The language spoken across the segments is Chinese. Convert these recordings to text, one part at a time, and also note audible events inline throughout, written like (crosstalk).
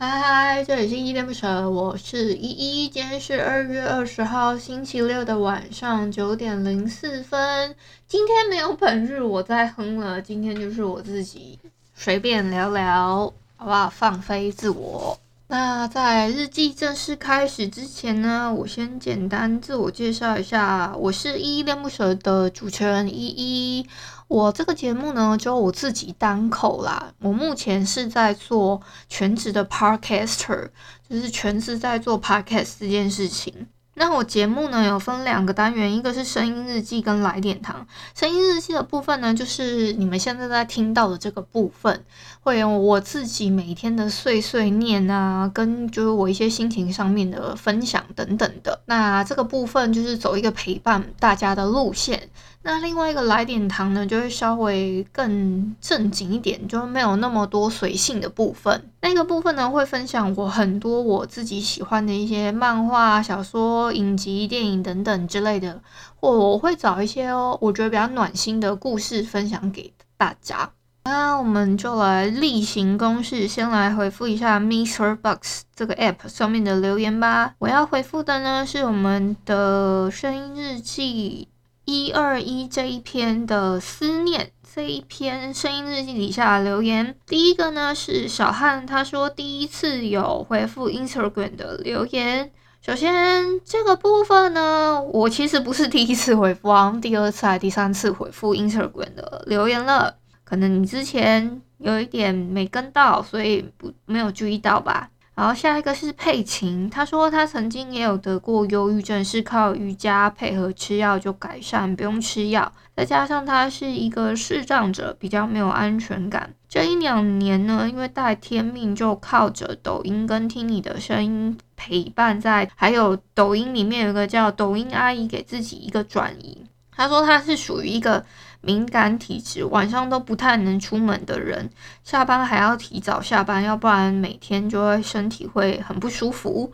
嗨嗨，这里是依恋不舍，我是依依。今天是二月二十号星期六的晚上九点零四分。今天没有本日我在哼了，今天就是我自己随便聊聊，好不好？放飞自我。那在日记正式开始之前呢，我先简单自我介绍一下，我是依依恋不舍的主持人依依。我这个节目呢，就我自己单口啦。我目前是在做全职的 podcaster，就是全职在做 podcast 这件事情。那我节目呢，有分两个单元，一个是声音日记跟来点糖。声音日记的部分呢，就是你们现在在听到的这个部分，会有我自己每天的碎碎念啊，跟就是我一些心情上面的分享等等的。那这个部分就是走一个陪伴大家的路线。那另外一个来点糖呢，就会稍微更正经一点，就没有那么多随性的部分。那个部分呢，会分享我很多我自己喜欢的一些漫画、小说、影集、电影等等之类的，或我会找一些哦，我觉得比较暖心的故事分享给大家。那我们就来例行公事，先来回复一下 MixerBox 这个 App 上面的留言吧。我要回复的呢，是我们的声音日记。一二一这一篇的思念，这一篇声音日记底下留言，第一个呢是小汉，他说第一次有回复 Instagram 的留言。首先这个部分呢，我其实不是第一次回复啊，第二次还第三次回复 Instagram 的留言了，可能你之前有一点没跟到，所以不没有注意到吧。然后下一个是佩琴，他说他曾经也有得过忧郁症，是靠瑜伽配合吃药就改善，不用吃药。再加上他是一个视障者，比较没有安全感。这一两年呢，因为带天命，就靠着抖音跟听你的声音陪伴在，还有抖音里面有一个叫抖音阿姨给自己一个转移。他说他是属于一个。敏感体质，晚上都不太能出门的人，下班还要提早下班，要不然每天就会身体会很不舒服。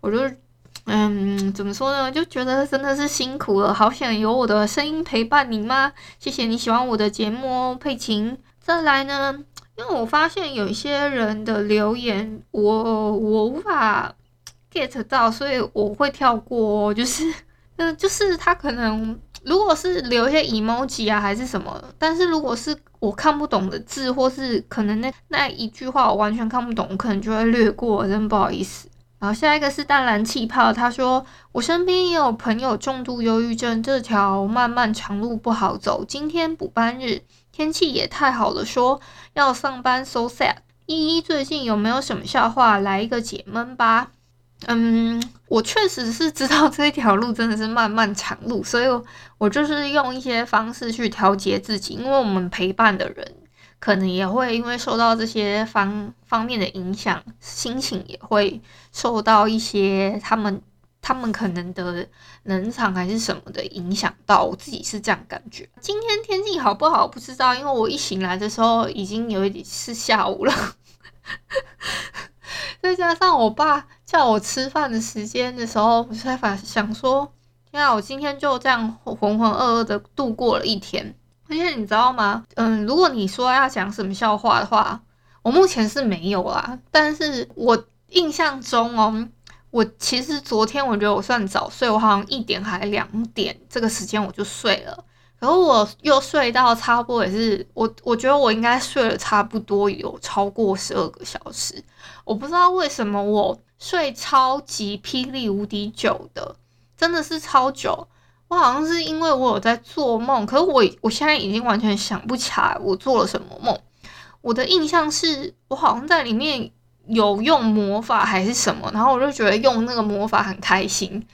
我就，嗯，怎么说呢？就觉得真的是辛苦了，好想有我的声音陪伴你吗？谢谢你喜欢我的节目哦，佩琴。再来呢，因为我发现有一些人的留言，我我无法 get 到，所以我会跳过，就是，那，就是他可能。如果是留一些 emoji 啊，还是什么，但是如果是我看不懂的字，或是可能那那一句话我完全看不懂，我可能就会略过，真不好意思。然后下一个是淡蓝气泡，他说我身边也有朋友重度忧郁症，这条漫漫长路不好走。今天补班日，天气也太好了，说要上班，so sad。依依最近有没有什么笑话来一个解闷吧？嗯，我确实是知道这一条路真的是漫漫长路，所以我就是用一些方式去调节自己。因为我们陪伴的人可能也会因为受到这些方方面的影响，心情也会受到一些他们他们可能的能场还是什么的影响到。我自己是这样感觉。今天天气好不好不知道，因为我一醒来的时候已经有一点是下午了。(laughs) 再加上我爸叫我吃饭的时间的时候，我才发想说，天啊，我今天就这样浑浑噩噩的度过了一天。而且你知道吗？嗯，如果你说要讲什么笑话的话，我目前是没有啦。但是我印象中哦，我其实昨天我觉得我算早睡，我好像一点还两点这个时间我就睡了。然后我又睡到差不多也是我，我觉得我应该睡了差不多有超过十二个小时。我不知道为什么我睡超级霹雳无敌久的，真的是超久。我好像是因为我有在做梦，可是我我现在已经完全想不起来我做了什么梦。我的印象是我好像在里面有用魔法还是什么，然后我就觉得用那个魔法很开心。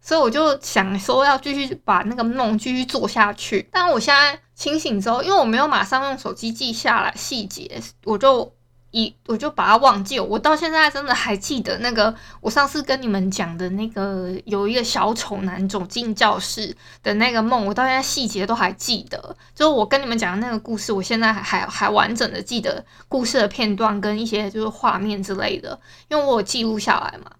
所以我就想说要继续把那个梦继续做下去，但我现在清醒之后，因为我没有马上用手机记下来细节，我就一我就把它忘记了。我到现在真的还记得那个我上次跟你们讲的那个有一个小丑男走进教室的那个梦，我到现在细节都还记得。就是我跟你们讲的那个故事，我现在还还还完整的记得故事的片段跟一些就是画面之类的，因为我有记录下来嘛。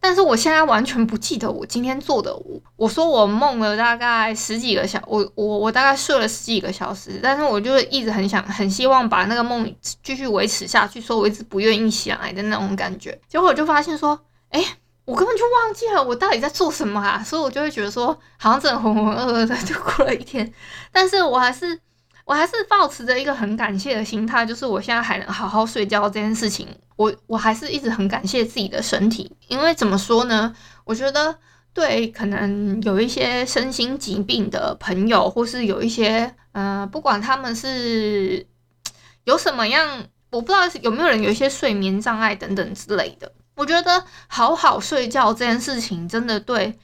但是我现在完全不记得我今天做的。我我说我梦了大概十几个小，我我我大概睡了十几个小时，但是我就一直很想很希望把那个梦继续维持下去，所以我一直不愿意醒来的那种感觉。结果我就发现说，哎，我根本就忘记了我到底在做什么啊！所以我就会觉得说，好像真的浑浑噩噩的 (laughs) 就过了一天。但是我还是。我还是抱持着一个很感谢的心态，就是我现在还能好好睡觉这件事情，我我还是一直很感谢自己的身体，因为怎么说呢？我觉得对可能有一些身心疾病的朋友，或是有一些呃，不管他们是有什么样，我不知道有没有人有一些睡眠障碍等等之类的，我觉得好好睡觉这件事情真的对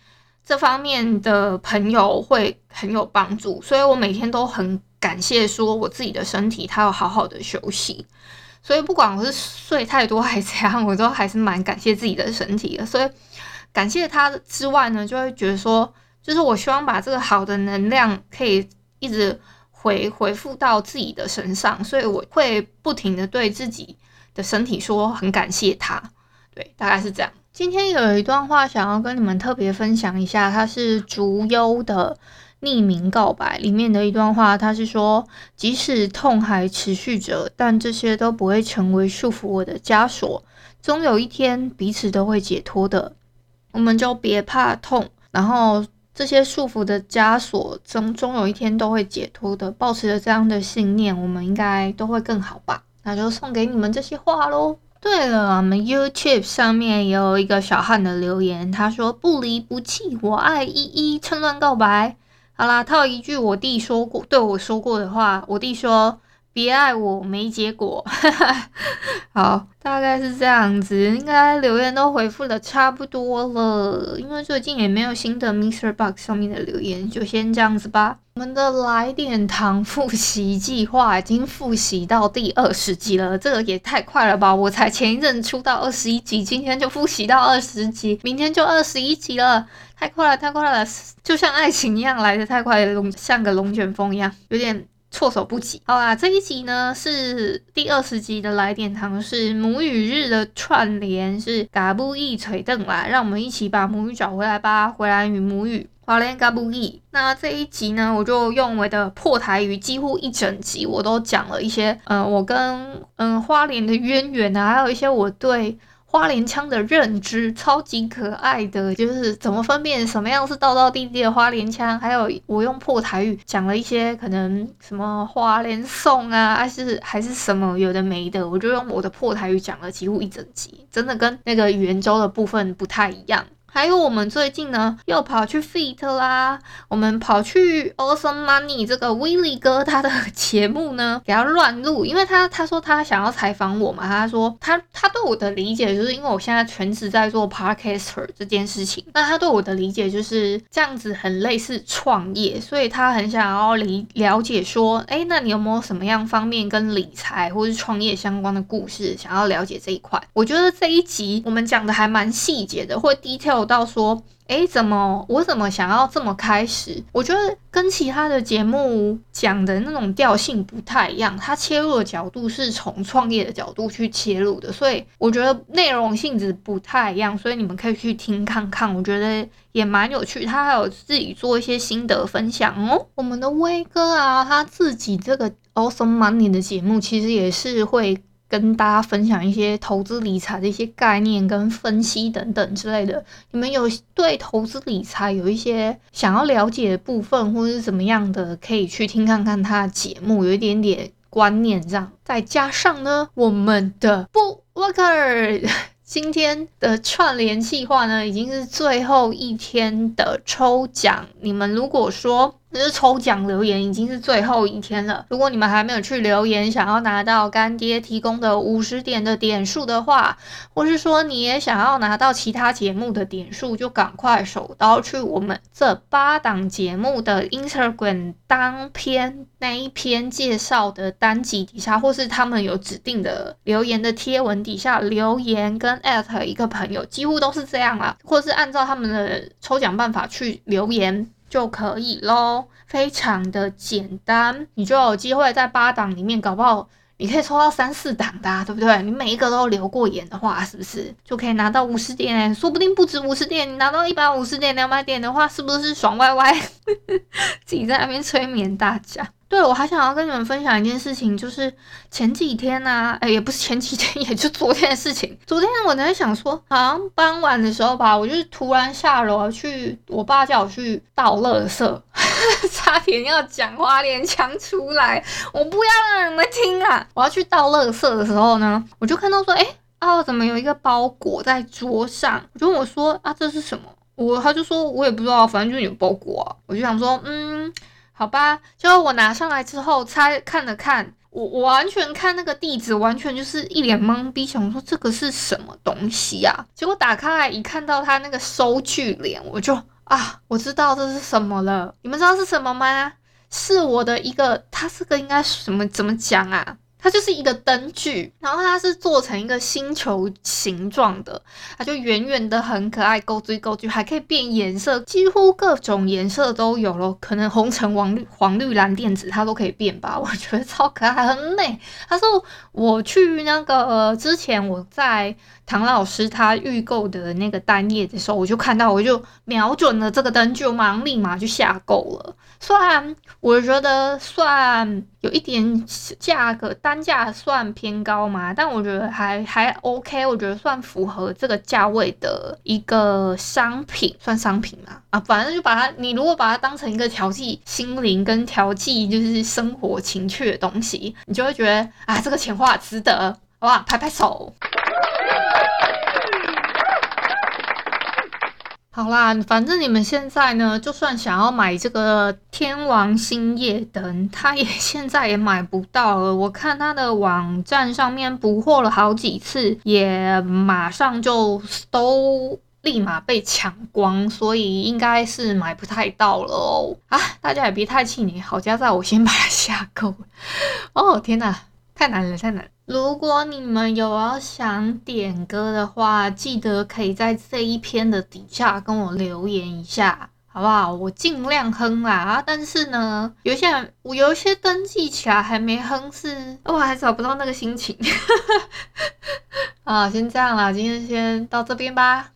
这方面的朋友会很有帮助，所以我每天都很。感谢说我自己的身体，它要好好的休息，所以不管我是睡太多还是怎样，我都还是蛮感谢自己的身体的。所以感谢它之外呢，就会觉得说，就是我希望把这个好的能量可以一直回回复到自己的身上，所以我会不停的对自己的身体说很感谢它。对，大概是这样。今天有一段话想要跟你们特别分享一下，它是竹优的。匿名告白里面的一段话，他是说：“即使痛还持续着，但这些都不会成为束缚我的枷锁。终有一天，彼此都会解脱的。我们就别怕痛，然后这些束缚的枷锁，终终有一天都会解脱的。抱持着这样的信念，我们应该都会更好吧？那就送给你们这些话喽。对了，我们 YouTube 上面也有一个小汉的留言，他说：不离不弃，我爱依依，趁乱告白。”好啦，套一句我弟说过对我说过的话，我弟说：“别爱我没结果。”好，大概是这样子，应该留言都回复的差不多了，因为最近也没有新的 MixerBox 上面的留言，就先这样子吧。我们的来点糖复习计划已经复习到第二十集了，这个也太快了吧！我才前一阵出到二十一集，今天就复习到二十集，明天就二十一集了。太快了，太快了，就像爱情一样来得太快，龙像个龙卷风一样，有点措手不及。好啦，这一集呢是第二十集的来点糖，是母语日的串联，是嘎布义锤邓来，让我们一起把母语找回来吧。回来与母语，花莲嘎布义。那这一集呢，我就用我的破台语，几乎一整集我都讲了一些，嗯、呃，我跟嗯、花莲的渊源啊，还有一些我对。花莲腔的认知超级可爱的，就是怎么分辨什么样是道道地地的花莲腔，还有我用破台语讲了一些可能什么花莲颂啊，还是还是什么有的没的，我就用我的破台语讲了几乎一整集，真的跟那个圆周的部分不太一样。还有我们最近呢，又跑去 feat 啦，我们跑去 Awesome Money 这个 Willy 哥他的节目呢，给他乱录，因为他他说他想要采访我嘛，他说他他对我的理解就是因为我现在全职在做 Podcaster 这件事情，那他对我的理解就是这样子很类似创业，所以他很想要理了解说，哎，那你有没有什么样方面跟理财或是创业相关的故事，想要了解这一块？我觉得这一集我们讲的还蛮细节的，或 detail。到说，诶，怎么我怎么想要这么开始？我觉得跟其他的节目讲的那种调性不太一样，它切入的角度是从创业的角度去切入的，所以我觉得内容性质不太一样，所以你们可以去听看看，我觉得也蛮有趣。他还有自己做一些心得分享哦。我们的威哥啊，他自己这个 Awesome Money 的节目，其实也是会。跟大家分享一些投资理财的一些概念跟分析等等之类的。你们有对投资理财有一些想要了解的部分，或者是怎么样的，可以去听看看他的节目，有一点点观念这样。再加上呢，我们的 bookwork (laughs) 今天的串联计划呢，已经是最后一天的抽奖。你们如果说就是抽奖留言已经是最后一天了。如果你们还没有去留言，想要拿到干爹提供的五十点的点数的话，或是说你也想要拿到其他节目的点数，就赶快手刀去我们这八档节目的 Instagram 当篇那一篇介绍的单集底下，或是他们有指定的留言的贴文底下留言跟 at 一个朋友，几乎都是这样啦，或是按照他们的抽奖办法去留言。就可以咯，非常的简单，你就有机会在八档里面，搞不好你可以抽到三四档的啊，对不对？你每一个都留过言的话，是不是就可以拿到五十点？(laughs) 说不定不止五十点，你拿到一百五十点、两百点的话，是不是爽歪歪？(laughs) 自己在那边催眠大家。对，我还想要跟你们分享一件事情，就是前几天呢、啊，哎，也不是前几天，(laughs) 也就昨天的事情。昨天我在想说，好像傍晚的时候吧，我就突然下楼去，我爸叫我去倒垃圾，(laughs) 差点要讲花莲腔出来，我不要让你们听啊！我要去倒垃圾的时候呢，我就看到说，哎，啊，怎么有一个包裹在桌上？我就问我说，啊，这是什么？我他就说我也不知道，反正就是有包裹啊。我就想说，嗯。好吧，就我拿上来之后，拆看了看，我我完全看那个地址，完全就是一脸懵逼，想说这个是什么东西啊？结果打开来一看到他那个收据脸，我就啊，我知道这是什么了。你们知道是什么吗？是我的一个，他这个应该什么怎么讲啊？它就是一个灯具，然后它是做成一个星球形状的，它就圆圆的很可爱，勾追勾追，还可以变颜色，几乎各种颜色都有了，可能红橙黄绿黄绿蓝靛紫它都可以变吧，我觉得超可爱，很美。他说我去那个之前我在唐老师他预购的那个单页的时候，我就看到，我就瞄准了这个灯具，我马上立马就下购了。虽然我觉得算有一点价格单价算偏高嘛，但我觉得还还 OK，我觉得算符合这个价位的一个商品，算商品嘛啊，反正就把它，你如果把它当成一个调剂心灵跟调剂就是生活情趣的东西，你就会觉得啊，这个钱花值得，好不好，拍拍手。好啦，反正你们现在呢，就算想要买这个天王星夜灯，它也现在也买不到了。我看它的网站上面补货了好几次，也马上就都立马被抢光，所以应该是买不太到了哦。啊，大家也别太气馁，好家在我先把它下购。哦，天哪！太难了，太难了！如果你们有要想点歌的话，记得可以在这一篇的底下跟我留言一下，好不好？我尽量哼啦。但是呢，有些人我有一些登记起来还没哼是，是我还找不到那个心情。(laughs) 啊，先这样啦，今天先到这边吧。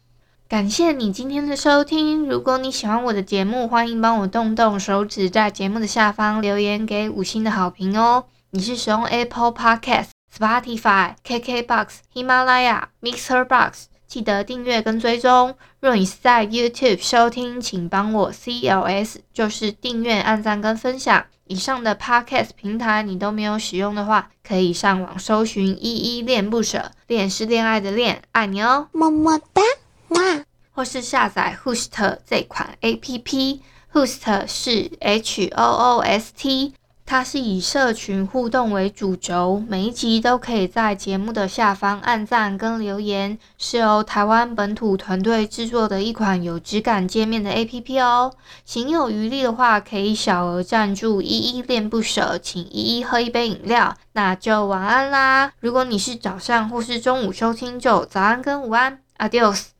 感谢你今天的收听。如果你喜欢我的节目，欢迎帮我动动手指，在节目的下方留言给五星的好评哦。你是使用 Apple Podcast、Spotify、KKBox、喜马拉雅、Mixer Box，记得订阅跟追踪。若你是在 YouTube 收听，请帮我 CLS，就是订阅、按赞跟分享。以上的 Podcast 平台你都没有使用的话，可以上网搜寻“依依恋不舍”，恋是恋爱的恋，爱你哦，么么哒，哇！或是下载 Host 这款 APP，Host 是 H O O S T。它是以社群互动为主轴，每一集都可以在节目的下方按赞跟留言，是由台湾本土团队制作的一款有质感界面的 APP 哦。行有余力的话，可以小额赞助，依依恋不舍，请依依喝一杯饮料。那就晚安啦！如果你是早上或是中午收听，就早安跟午安，Adios。